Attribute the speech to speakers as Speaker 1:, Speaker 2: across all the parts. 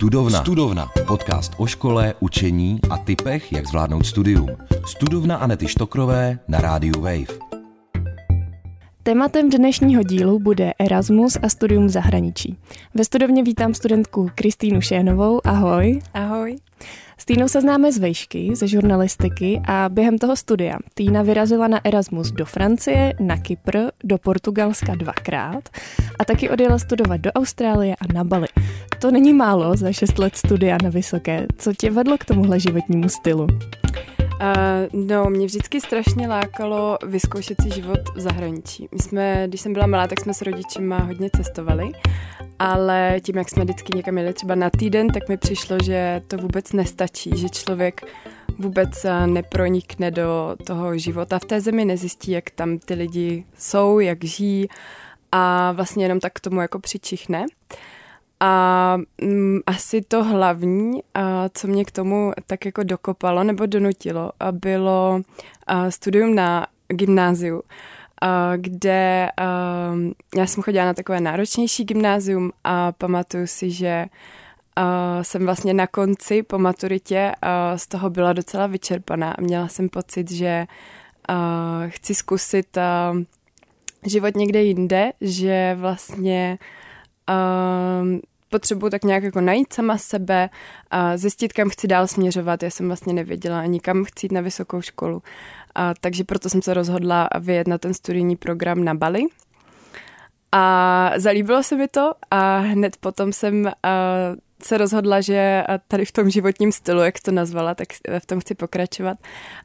Speaker 1: Studovna. Studovna. Podcast o škole, učení a typech, jak zvládnout studium. Studovna Anety Štokrové na rádiu Wave.
Speaker 2: Tématem dnešního dílu bude Erasmus a studium v zahraničí. Ve studovně vítám studentku Kristýnu Šénovou. Ahoj.
Speaker 3: Ahoj.
Speaker 2: S Týnou se známe z vejšky, ze žurnalistiky a během toho studia Týna vyrazila na Erasmus do Francie, na Kypr, do Portugalska dvakrát a taky odjela studovat do Austrálie a na Bali. To není málo za šest let studia na vysoké. Co tě vedlo k tomuhle životnímu stylu?
Speaker 3: Uh, no, mě vždycky strašně lákalo vyzkoušet si život v zahraničí. My jsme, když jsem byla malá, tak jsme s rodičima hodně cestovali, ale tím, jak jsme vždycky někam jeli třeba na týden, tak mi přišlo, že to vůbec nestačí, že člověk vůbec nepronikne do toho života v té zemi, nezjistí, jak tam ty lidi jsou, jak žijí a vlastně jenom tak k tomu jako přičichne. A mm, asi to hlavní, a co mě k tomu tak jako dokopalo nebo donutilo, a bylo a studium na gymnáziu, a kde a, já jsem chodila na takové náročnější gymnázium a pamatuju si, že a, jsem vlastně na konci po maturitě a, z toho byla docela vyčerpaná. A měla jsem pocit, že a, chci zkusit a, život někde jinde, že vlastně um, potřebuji tak nějak jako najít sama sebe a zjistit, kam chci dál směřovat. Já jsem vlastně nevěděla ani kam chci jít na vysokou školu. A, takže proto jsem se rozhodla vyjet na ten studijní program na Bali. A zalíbilo se mi to a hned potom jsem se rozhodla, že tady v tom životním stylu, jak to nazvala, tak v tom chci pokračovat.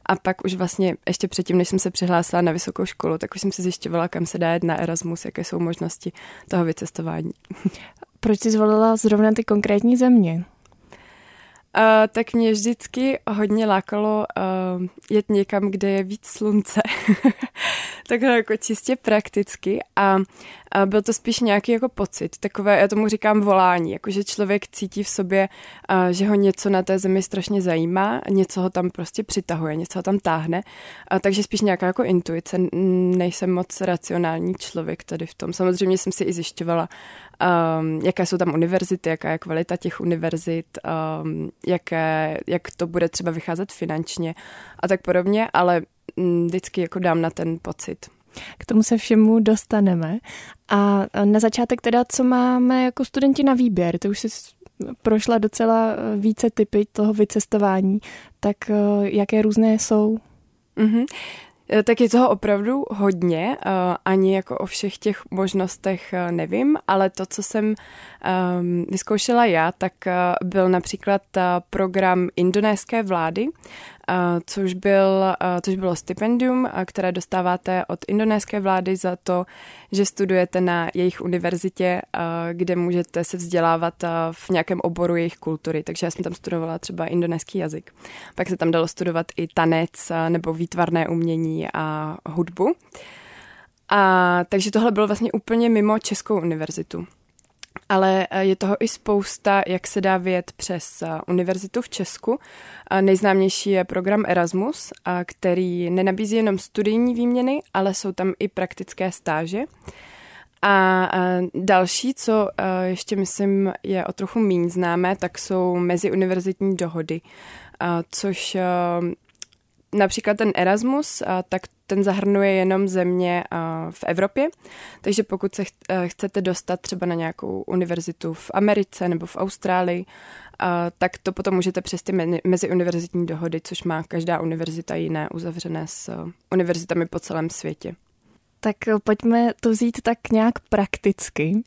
Speaker 3: A pak už vlastně ještě předtím, než jsem se přihlásila na vysokou školu, tak už jsem se zjišťovala, kam se dá jít na Erasmus, jaké jsou možnosti toho vycestování.
Speaker 2: Proč jsi zvolila zrovna ty konkrétní země?
Speaker 3: Uh, tak mě vždycky hodně lákalo uh, jet někam, kde je víc slunce. Takhle jako čistě prakticky a, a byl to spíš nějaký jako pocit, takové, já tomu říkám volání, jako že člověk cítí v sobě, uh, že ho něco na té zemi strašně zajímá, něco ho tam prostě přitahuje, něco ho tam táhne, uh, takže spíš nějaká jako intuice, nejsem moc racionální člověk tady v tom. Samozřejmě jsem si i zjišťovala, um, jaké jsou tam univerzity, jaká je kvalita těch univerzit, um, jaké, jak to bude třeba vycházet finančně a tak podobně, ale mm, vždycky jako dám na ten pocit.
Speaker 2: K tomu se všemu dostaneme. A na začátek teda, co máme jako studenti na výběr? Ty už jsi prošla docela eh, více typy toho vycestování, tak eh, jaké různé jsou?
Speaker 3: Mm-hmm. Tak je toho opravdu hodně, ani jako o všech těch možnostech nevím, ale to, co jsem ehm, vyzkoušela já, tak byl například program indonéské vlády, což, byl, což bylo stipendium, které dostáváte od indonéské vlády za to, že studujete na jejich univerzitě, kde můžete se vzdělávat v nějakém oboru jejich kultury. Takže já jsem tam studovala třeba indonéský jazyk. Pak se tam dalo studovat i tanec nebo výtvarné umění a hudbu. A takže tohle bylo vlastně úplně mimo Českou univerzitu ale eh, je toho i spousta, jak se dá vědět přes eh, univerzitu v Česku. Nejznámější je program Erasmus, který nenabízí jenom studijní výměny, ale jsou tam i praktické stáže. A další, co eh, ještě myslím je o trochu méně známé, tak jsou meziuniverzitní dohody, což například ten Erasmus, tak ten zahrnuje jenom země v Evropě, takže pokud se chcete dostat třeba na nějakou univerzitu v Americe nebo v Austrálii, tak to potom můžete přes ty meziuniverzitní dohody, což má každá univerzita jiné uzavřené s univerzitami po celém světě.
Speaker 2: Tak pojďme to vzít tak nějak prakticky.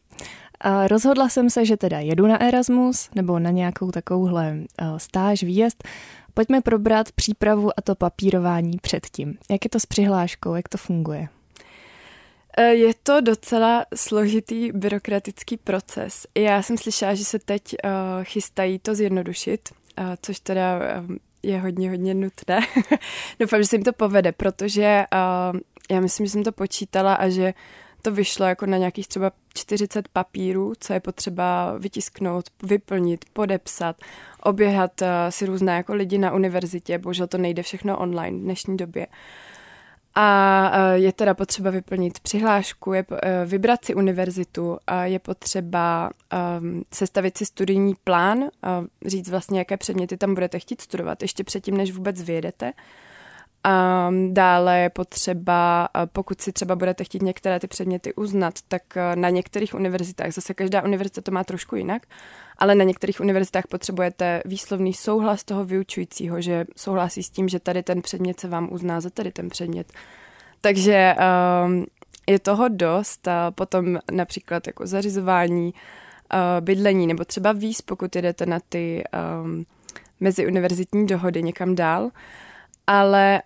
Speaker 2: Rozhodla jsem se, že teda jedu na Erasmus nebo na nějakou takovouhle stáž, výjezd. Pojďme probrat přípravu a to papírování předtím. Jak je to s přihláškou, jak to funguje?
Speaker 3: E, je to docela složitý byrokratický proces. Já jsem slyšela, že se teď uh, chystají to zjednodušit, uh, což teda je hodně, hodně nutné. Doufám, že se jim to povede, protože já myslím, že jsem to počítala a že to vyšlo jako na nějakých třeba 40 papírů, co je potřeba vytisknout, vyplnit, podepsat, oběhat uh, si různé jako lidi na univerzitě, bohužel to nejde všechno online v dnešní době. A e, je teda potřeba vyplnit přihlášku, je, e, vybrat si univerzitu, a je potřeba um, sestavit si studijní plán, a říct vlastně, jaké předměty tam budete chtít studovat, ještě předtím, než vůbec vyjedete. A dále je potřeba, pokud si třeba budete chtít některé ty předměty uznat, tak na některých univerzitách, zase každá univerzita to má trošku jinak, ale na některých univerzitách potřebujete výslovný souhlas toho vyučujícího, že souhlasí s tím, že tady ten předmět se vám uzná za tady ten předmět. Takže um, je toho dost. A potom například jako zařizování, uh, bydlení nebo třeba víc, pokud jdete na ty um, meziuniverzitní dohody někam dál. Ale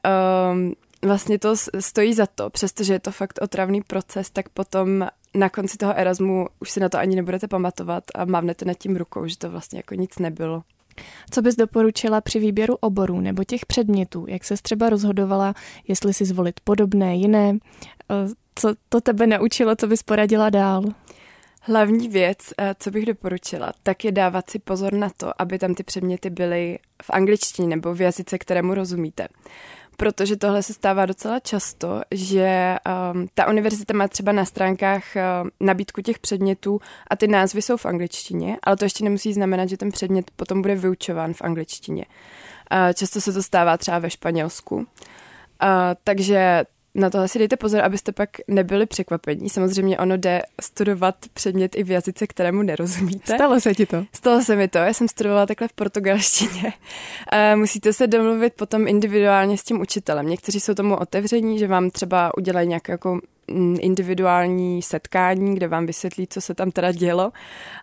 Speaker 3: um, vlastně to stojí za to, přestože je to fakt otravný proces, tak potom na konci toho Erasmu už si na to ani nebudete pamatovat a mávnete nad tím rukou, že to vlastně jako nic nebylo.
Speaker 2: Co bys doporučila při výběru oborů nebo těch předmětů? Jak se třeba rozhodovala, jestli si zvolit podobné, jiné? Eh, co to tebe naučilo, co bys poradila dál?
Speaker 3: Hlavní věc, eh, co bych doporučila, tak je dávat si pozor na to, aby tam ty předměty byly v angličtině nebo v jazyce, kterému rozumíte protože tohle se stává docela často, že um, ta univerzita má třeba na stránkách uh, nabídku těch předmětů a ty názvy jsou v angličtině, ale to ještě nemusí znamenat, že ten předmět potom bude vyučován v angličtině. Uh, často se to stává třeba ve Španělsku. Uh, takže na to asi dejte pozor, abyste pak nebyli překvapení. Samozřejmě ono jde studovat předmět i v jazyce, kterému nerozumíte.
Speaker 2: Stalo se ti to?
Speaker 3: Stalo se mi to, já jsem studovala takhle v portugalštině. Musíte se domluvit potom individuálně s tím učitelem. Někteří jsou tomu otevření, že vám třeba udělají nějaké jako mm, individuální setkání, kde vám vysvětlí, co se tam teda dělo,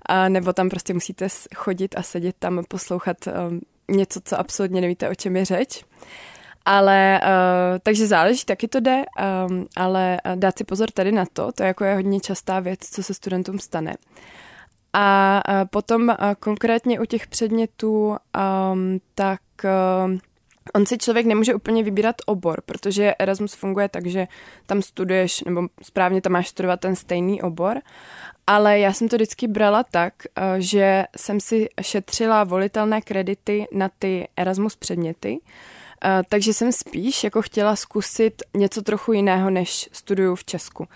Speaker 3: a nebo tam prostě musíte chodit a sedět tam a poslouchat um, něco, co absolutně nevíte, o čem je řeč. Ale, uh, takže záleží, taky to jde, um, ale dát si pozor tady na to, to jako je hodně častá věc, co se studentům stane. A uh, potom uh, konkrétně u těch předmětů, um, tak uh, on si člověk nemůže úplně vybírat obor, protože Erasmus funguje tak, že tam studuješ, nebo správně tam máš studovat ten stejný obor, ale já jsem to vždycky brala tak, že jsem si šetřila volitelné kredity na ty Erasmus předměty, Uh, takže jsem spíš jako chtěla zkusit něco trochu jiného, než studuju v Česku.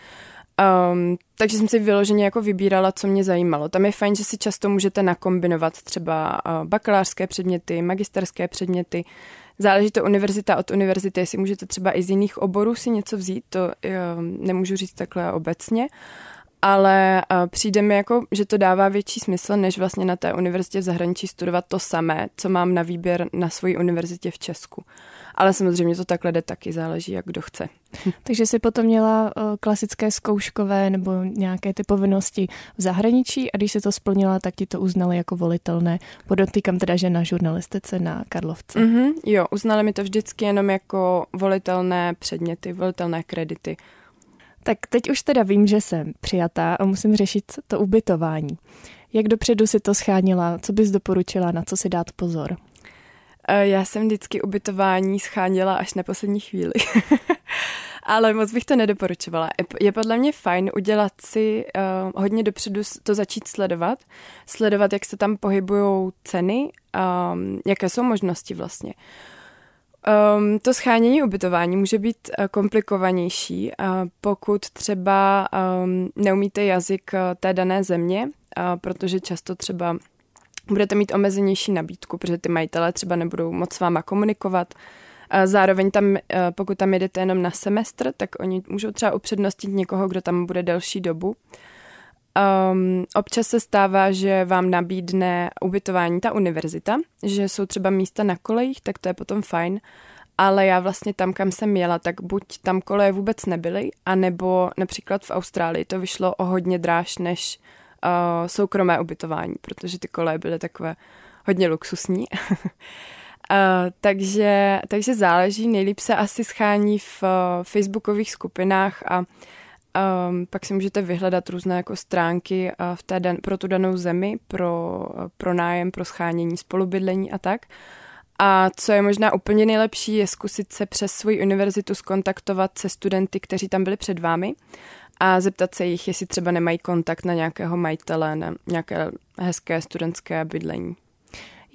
Speaker 3: Um, takže jsem si vyloženě jako vybírala, co mě zajímalo. Tam je fajn, že si často můžete nakombinovat třeba uh, bakalářské předměty, magisterské předměty. Záleží to univerzita od univerzity, jestli můžete třeba i z jiných oborů si něco vzít, to uh, nemůžu říct takhle obecně ale uh, přijde mi jako, že to dává větší smysl, než vlastně na té univerzitě v zahraničí studovat to samé, co mám na výběr na své univerzitě v Česku. Ale samozřejmě to takhle jde taky, záleží, jak kdo chce.
Speaker 2: Takže jsi potom měla uh, klasické zkouškové nebo nějaké ty povinnosti v zahraničí a když se to splnila, tak ti to uznali jako volitelné. Podotýkám teda, že na žurnalistice na Karlovce.
Speaker 3: Mm-hmm, jo, uznali mi to vždycky jenom jako volitelné předměty, volitelné kredity.
Speaker 2: Tak teď už teda vím, že jsem přijatá a musím řešit to ubytování. Jak dopředu si to schánila? Co bys doporučila? Na co si dát pozor?
Speaker 3: Eh, já jsem vždycky ubytování schánila až na poslední chvíli. Ale moc bych to nedoporučovala. Je podle mě fajn udělat si uh, hodně dopředu to začít sledovat. Sledovat, jak se tam pohybují ceny, um, jaké jsou možnosti vlastně. Um, to schánění ubytování může být uh, komplikovanější, uh, pokud třeba um, neumíte jazyk uh, té dané země, uh, protože často třeba budete mít omezenější nabídku, protože ty majitelé třeba nebudou moc s váma komunikovat. Uh, zároveň tam, uh, pokud tam jedete jenom na semestr, tak oni můžou třeba upřednostnit někoho, kdo tam bude delší dobu. Um, občas se stává, že vám nabídne ubytování ta univerzita, že jsou třeba místa na kolejích, tak to je potom fajn, ale já vlastně tam, kam jsem jela, tak buď tam koleje vůbec nebyly, anebo například v Austrálii to vyšlo o hodně dráž než uh, soukromé ubytování, protože ty koleje byly takové hodně luxusní. uh, takže, takže záleží, nejlíp se asi schání v uh, facebookových skupinách a Um, pak si můžete vyhledat různé jako stránky uh, v té dan- pro tu danou zemi, pro, uh, pro nájem, pro schánění, spolubydlení a tak. A co je možná úplně nejlepší, je zkusit se přes svoji univerzitu skontaktovat se studenty, kteří tam byli před vámi a zeptat se jich, jestli třeba nemají kontakt na nějakého majitele, na nějaké hezké studentské bydlení.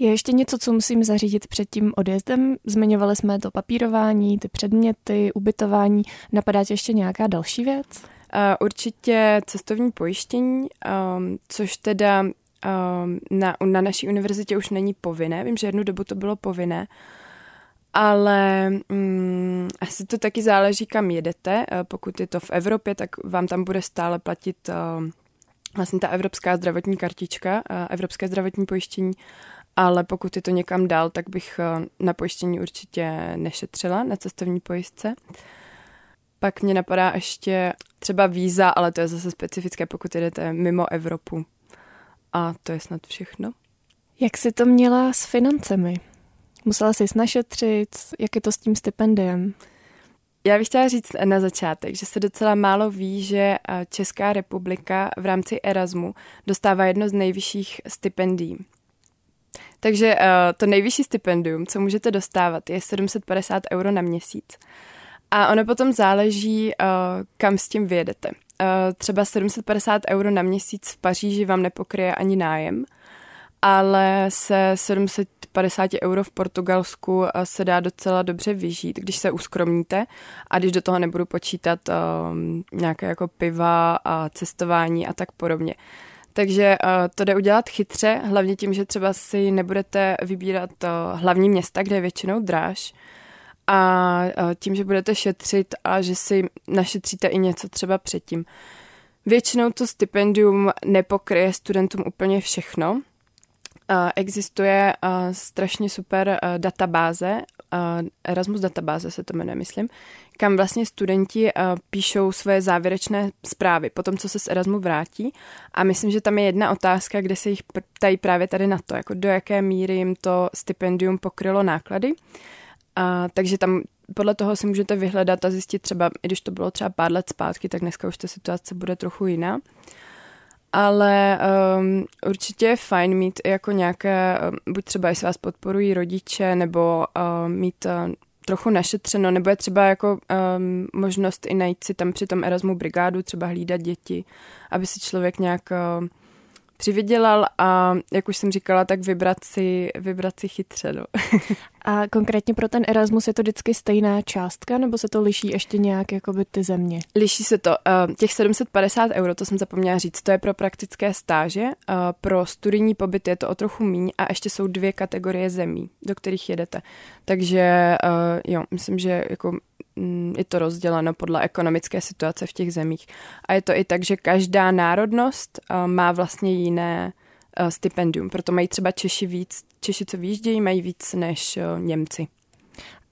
Speaker 2: Je ještě něco, co musím zařídit před tím odjezdem? Zmiňovali jsme to papírování, ty předměty, ubytování. Napadá tě ještě nějaká další věc? Uh,
Speaker 3: určitě cestovní pojištění, um, což teda um, na, na naší univerzitě už není povinné. Vím, že jednu dobu to bylo povinné, ale um, asi to taky záleží, kam jedete. Uh, pokud je to v Evropě, tak vám tam bude stále platit uh, vlastně ta evropská zdravotní kartička, uh, evropské zdravotní pojištění ale pokud je to někam dál, tak bych eh, na pojištění určitě nešetřila, na cestovní pojistce. Pak mě napadá ještě třeba víza, ale to je zase specifické, pokud jdete mimo Evropu. A to je snad všechno.
Speaker 2: Jak jsi to měla s financemi? Musela jsi našetřit? Jak je to s tím stipendiem?
Speaker 3: Já bych chtěla říct na začátek, že se docela málo ví, že eh, Česká republika v rámci Erasmu dostává jedno z nejvyšších stipendií. Takže uh, to nejvyšší stipendium, co můžete dostávat, je 750 euro na měsíc. A ono potom záleží, uh, kam s tím vyjedete. Uh, třeba 750 euro na měsíc v Paříži vám nepokryje ani nájem, ale se 750 euro v Portugalsku se dá docela dobře vyžít, když se uskromníte a když do toho nebudu počítat uh, nějaké jako piva a cestování a tak podobně. Takže uh, to jde udělat chytře, hlavně tím, že třeba si nebudete vybírat uh, hlavní města, kde je většinou dráž, a uh, tím, že budete šetřit a že si našetříte i něco třeba předtím. Většinou to stipendium nepokryje studentům úplně všechno. Existuje strašně super databáze, Erasmus databáze se to jmenuje, myslím, kam vlastně studenti uh, píšou své závěrečné zprávy po tom, co se z Erasmu vrátí. A myslím, že tam je jedna otázka, kde se jich ptají právě tady na to, jako do jaké míry jim to stipendium pokrylo náklady. Uh, takže tam podle toho si můžete vyhledat a zjistit třeba, i když to bylo třeba pár let zpátky, tak dneska už ta situace bude trochu jiná. Ale um, určitě je fajn mít jako nějaké, buď třeba jestli vás podporují rodiče, nebo uh, mít uh, trochu našetřeno, nebo je třeba jako um, možnost i najít si tam při tom Erasmu brigádu, třeba hlídat děti, aby si člověk nějak uh, přivydělal a, jak už jsem říkala, tak vybrat si, vybrat si chytře. No.
Speaker 2: a konkrétně pro ten Erasmus je to vždycky stejná částka, nebo se to liší ještě nějak jakoby ty země?
Speaker 3: Liší se to. Uh, těch 750 euro, to jsem zapomněla říct, to je pro praktické stáže. Uh, pro studijní pobyt je to o trochu míň a ještě jsou dvě kategorie zemí, do kterých jedete. Takže uh, jo, myslím, že jako je to rozděleno podle ekonomické situace v těch zemích. A je to i tak, že každá národnost eh, má vlastně jiné eh, stipendium. Proto mají třeba Češi víc, Češi, co výjíždějí, mají víc než eh, Němci.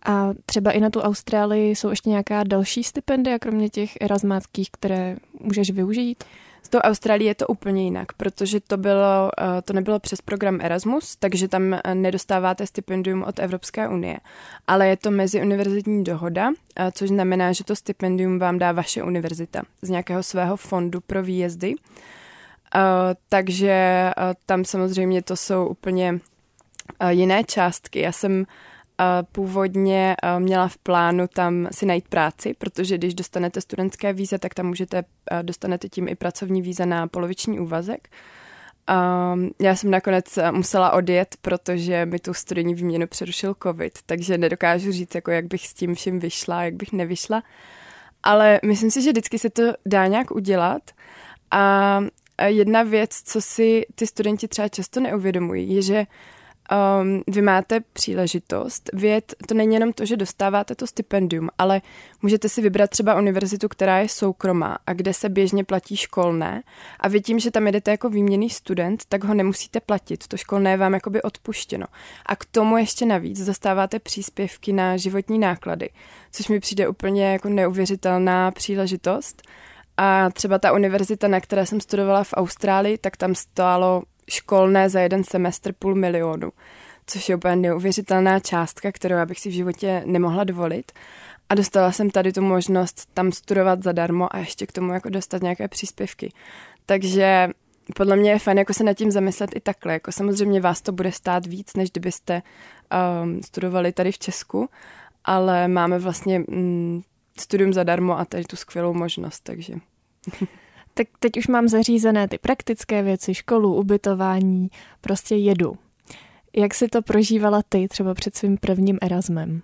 Speaker 2: A třeba i na tu Austrálii jsou ještě nějaká další stipendia, kromě těch erasmáckých, které můžeš využít?
Speaker 3: S tou Austrálií je to úplně jinak, protože to, bylo, eh, to nebylo přes program Erasmus, takže tam eh, nedostáváte stipendium od Evropské unie, ale je to meziuniverzitní dohoda, eh, což znamená, že to stipendium vám dá vaše univerzita z nějakého svého fondu pro výjezdy. Takže tam samozřejmě to jsou úplně jiné částky. Já jsem původně měla v plánu tam si najít práci, protože když dostanete studentské víze, tak tam můžete, dostanete tím i pracovní víze na poloviční úvazek. Já jsem nakonec musela odjet, protože mi tu studijní výměnu přerušil covid, takže nedokážu říct, jako jak bych s tím vším vyšla, jak bych nevyšla. Ale myslím si, že vždycky se to dá nějak udělat. A jedna věc, co si ty studenti třeba často neuvědomují, je, že um, vy máte příležitost vědět, to není jenom to, že dostáváte to stipendium, ale můžete si vybrat třeba univerzitu, která je soukromá a kde se běžně platí školné a vy tím, že tam jedete jako výměný student, tak ho nemusíte platit, to školné je vám jakoby odpuštěno. A k tomu ještě navíc dostáváte příspěvky na životní náklady, což mi přijde úplně jako neuvěřitelná příležitost. A třeba ta univerzita, na které jsem studovala v Austrálii, tak tam stálo školné za jeden semestr půl milionu, což je úplně neuvěřitelná částka, kterou já bych si v životě nemohla dovolit. A dostala jsem tady tu možnost tam studovat zadarmo a ještě k tomu jako dostat nějaké příspěvky. Takže podle mě je fajn jako se nad tím zamyslet i takhle. Jako samozřejmě vás to bude stát víc, než kdybyste um, studovali tady v Česku, ale máme vlastně um, studium zadarmo a tady tu skvělou možnost, takže...
Speaker 2: tak teď už mám zařízené ty praktické věci, školu, ubytování, prostě jedu. Jak si to prožívala ty třeba před svým prvním Erasmem?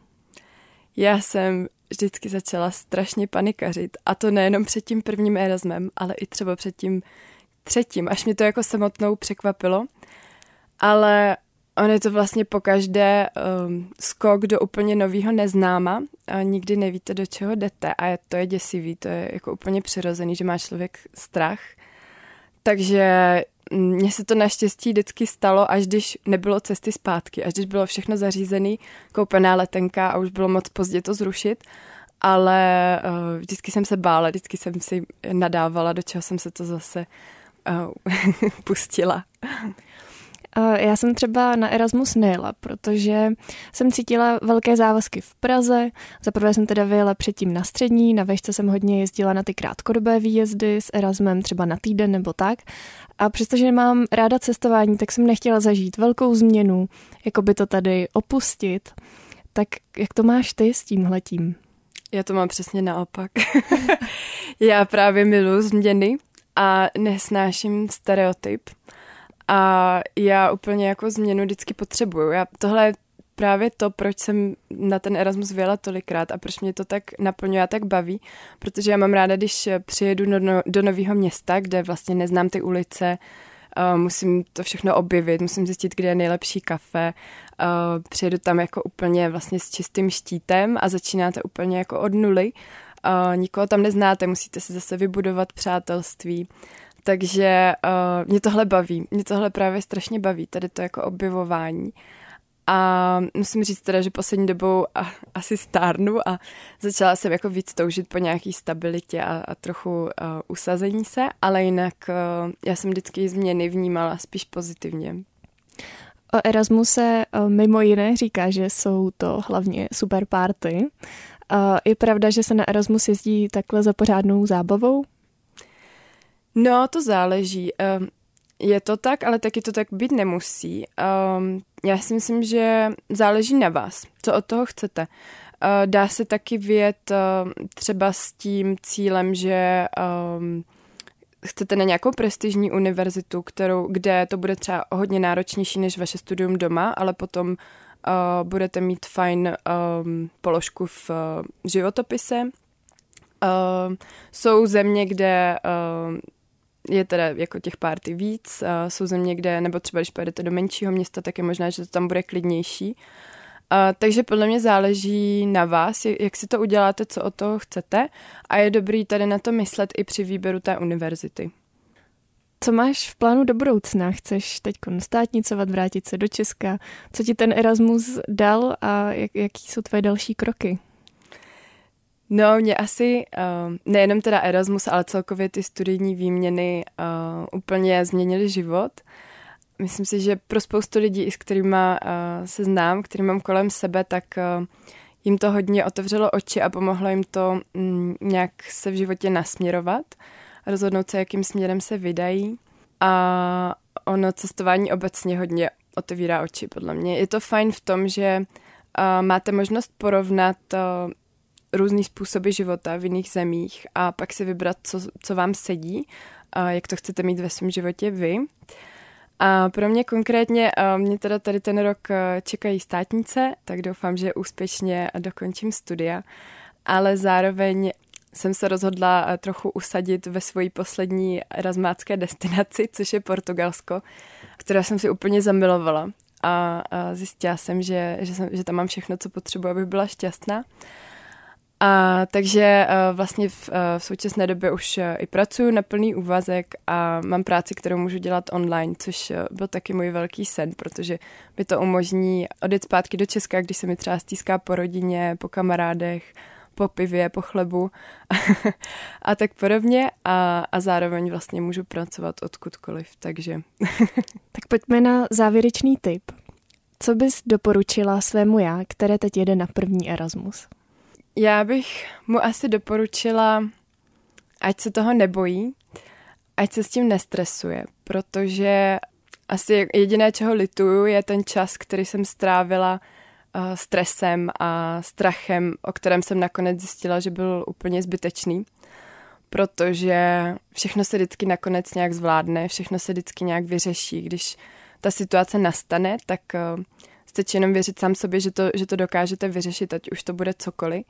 Speaker 3: Já jsem vždycky začala strašně panikařit. A to nejenom před tím prvním Erasmem, ale i třeba před tím třetím. Až mě to jako samotnou překvapilo. Ale on je to vlastně po každé um, skok do úplně nového neznáma a nikdy nevíte, do čeho jdete a je, to je děsivý, to je jako úplně přirozený, že má člověk strach. Takže mně se to naštěstí vždycky stalo, až když nebylo cesty zpátky, až když bylo všechno zařízené, koupená letenka a už bylo moc pozdě to zrušit. Ale uh, vždycky jsem se bála, vždycky jsem si nadávala, do čeho jsem se to zase uh, pustila.
Speaker 2: Já jsem třeba na Erasmus nejela, protože jsem cítila velké závazky v Praze. Za prvé jsem teda vyjela předtím na střední, na vešce jsem hodně jezdila na ty krátkodobé výjezdy s Erasmem třeba na týden nebo tak. A přestože mám ráda cestování, tak jsem nechtěla zažít velkou změnu, jako by to tady opustit. Tak jak to máš ty s tímhletím?
Speaker 3: Já to mám přesně naopak. Já právě miluji změny a nesnáším stereotyp. A já úplně jako změnu vždycky potřebuju. Já, tohle je právě to, proč jsem na ten Erasmus vyjela tolikrát a proč mě to tak naplňuje a tak baví, protože já mám ráda, když přijedu do, no, do nového města, kde vlastně neznám ty ulice, uh, musím to všechno objevit, musím zjistit, kde je nejlepší kafe, uh, přijedu tam jako úplně vlastně s čistým štítem a začínáte úplně jako od nuly, uh, nikoho tam neznáte, musíte si zase vybudovat přátelství, takže uh, mě tohle baví, mě tohle právě strašně baví, tady to jako objevování. A musím říct teda, že poslední dobou a, asi stárnu a začala jsem jako víc toužit po nějaký stabilitě a, a trochu uh, usazení se, ale jinak uh, já jsem vždycky změny vnímala spíš pozitivně.
Speaker 2: O Erasmuse mimo jiné říká, že jsou to hlavně super party. Je pravda, že se na Erasmus jezdí takhle za pořádnou zábavou?
Speaker 3: No, to záleží. Um, je to tak, ale taky to tak být nemusí. Um, já si myslím, že záleží na vás, co od toho chcete. Uh, dá se taky uh, třeba s tím cílem, že chcete na nějakou prestižní univerzitu, kterou, kde to bude třeba hodně náročnější než vaše studium doma, ale potom uh, budete mít fajn um, položku v uh, životopise. Uh, jsou země, kde uh, je teda jako těch párty víc, jsou země, kde, nebo třeba když pojedete do menšího města, tak je možná, že to tam bude klidnější. Uh, takže podle mě záleží na vás, jak si to uděláte, co od toho chcete a je dobrý tady na to myslet i při výběru té univerzity.
Speaker 2: Co máš v plánu do budoucna? Chceš teď státnicovat, vrátit se do Česka? Co ti ten Erasmus dal a jak, jaký jsou tvoje další kroky?
Speaker 3: No, mě asi uh, nejenom teda Erasmus, ale celkově ty studijní výměny uh, úplně změnily život. Myslím si, že pro spoustu lidí, s kterými uh, se znám, který mám kolem sebe, tak uh, jim to hodně otevřelo oči a pomohlo jim to um, nějak se v životě nasměrovat, rozhodnout se, jakým směrem se vydají. A ono cestování obecně hodně otevírá oči, podle mě. Je to fajn v tom, že uh, máte možnost porovnat uh, různý způsoby života v jiných zemích a pak si vybrat, co, co vám sedí, a jak to chcete mít ve svém životě vy. A pro mě konkrétně, mě teda tady ten rok čekají státnice, tak doufám, že úspěšně dokončím studia, ale zároveň jsem se rozhodla trochu usadit ve svojí poslední razmácké destinaci, což je Portugalsko, která jsem si úplně zamilovala. A, a zjistila jsem, že, že, jsem, že tam mám všechno, co potřebuji, abych byla šťastná. A takže uh, vlastně v, uh, v současné době už uh, i pracuji na plný úvazek a mám práci, kterou můžu dělat online, což uh, byl taky můj velký sen, protože mi to umožní odjet zpátky do Česka, když se mi třeba stýská po rodině, po kamarádech, po pivě, po chlebu a tak podobně a, a zároveň vlastně můžu pracovat odkudkoliv, takže...
Speaker 2: tak pojďme na závěrečný tip. Co bys doporučila svému já, které teď jede na první Erasmus?
Speaker 3: Já bych mu asi doporučila, ať se toho nebojí, ať se s tím nestresuje, protože asi jediné, čeho lituju, je ten čas, který jsem strávila uh, stresem a strachem, o kterém jsem nakonec zjistila, že byl úplně zbytečný, protože všechno se vždycky nakonec nějak zvládne, všechno se vždycky nějak vyřeší, když ta situace nastane, tak uh, stačí jenom věřit sám sobě, že to, že to dokážete vyřešit, ať už to bude cokoliv.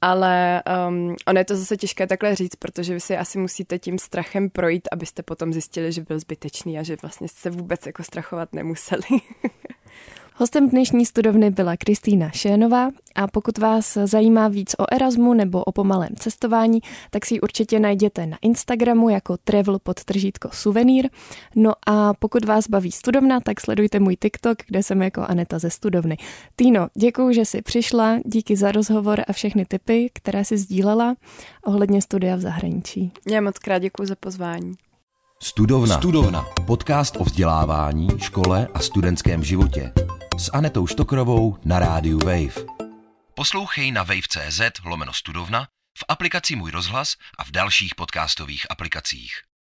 Speaker 3: Ale um, ono je to zase těžké takhle říct, protože vy si asi musíte tím strachem projít, abyste potom zjistili, že byl zbytečný a že vlastně se vůbec jako strachovat nemuseli.
Speaker 2: Hostem dnešní studovny byla Kristýna Šénová a pokud vás zajímá víc o Erasmu nebo o pomalém cestování, tak si ji určitě najděte na Instagramu jako travel pod tržítko suvenýr. No a pokud vás baví studovna, tak sledujte můj TikTok, kde jsem jako Aneta ze studovny. Týno, děkuji, že jsi přišla, díky za rozhovor a všechny tipy, které si sdílela ohledně studia v zahraničí.
Speaker 3: Já moc krát děkuji za pozvání.
Speaker 1: Studovna. Studovna. Podcast o vzdělávání, škole a studentském životě s Anetou Štokrovou na rádiu Wave. Poslouchej na wave.cz lomeno studovna, v aplikaci Můj rozhlas a v dalších podcastových aplikacích.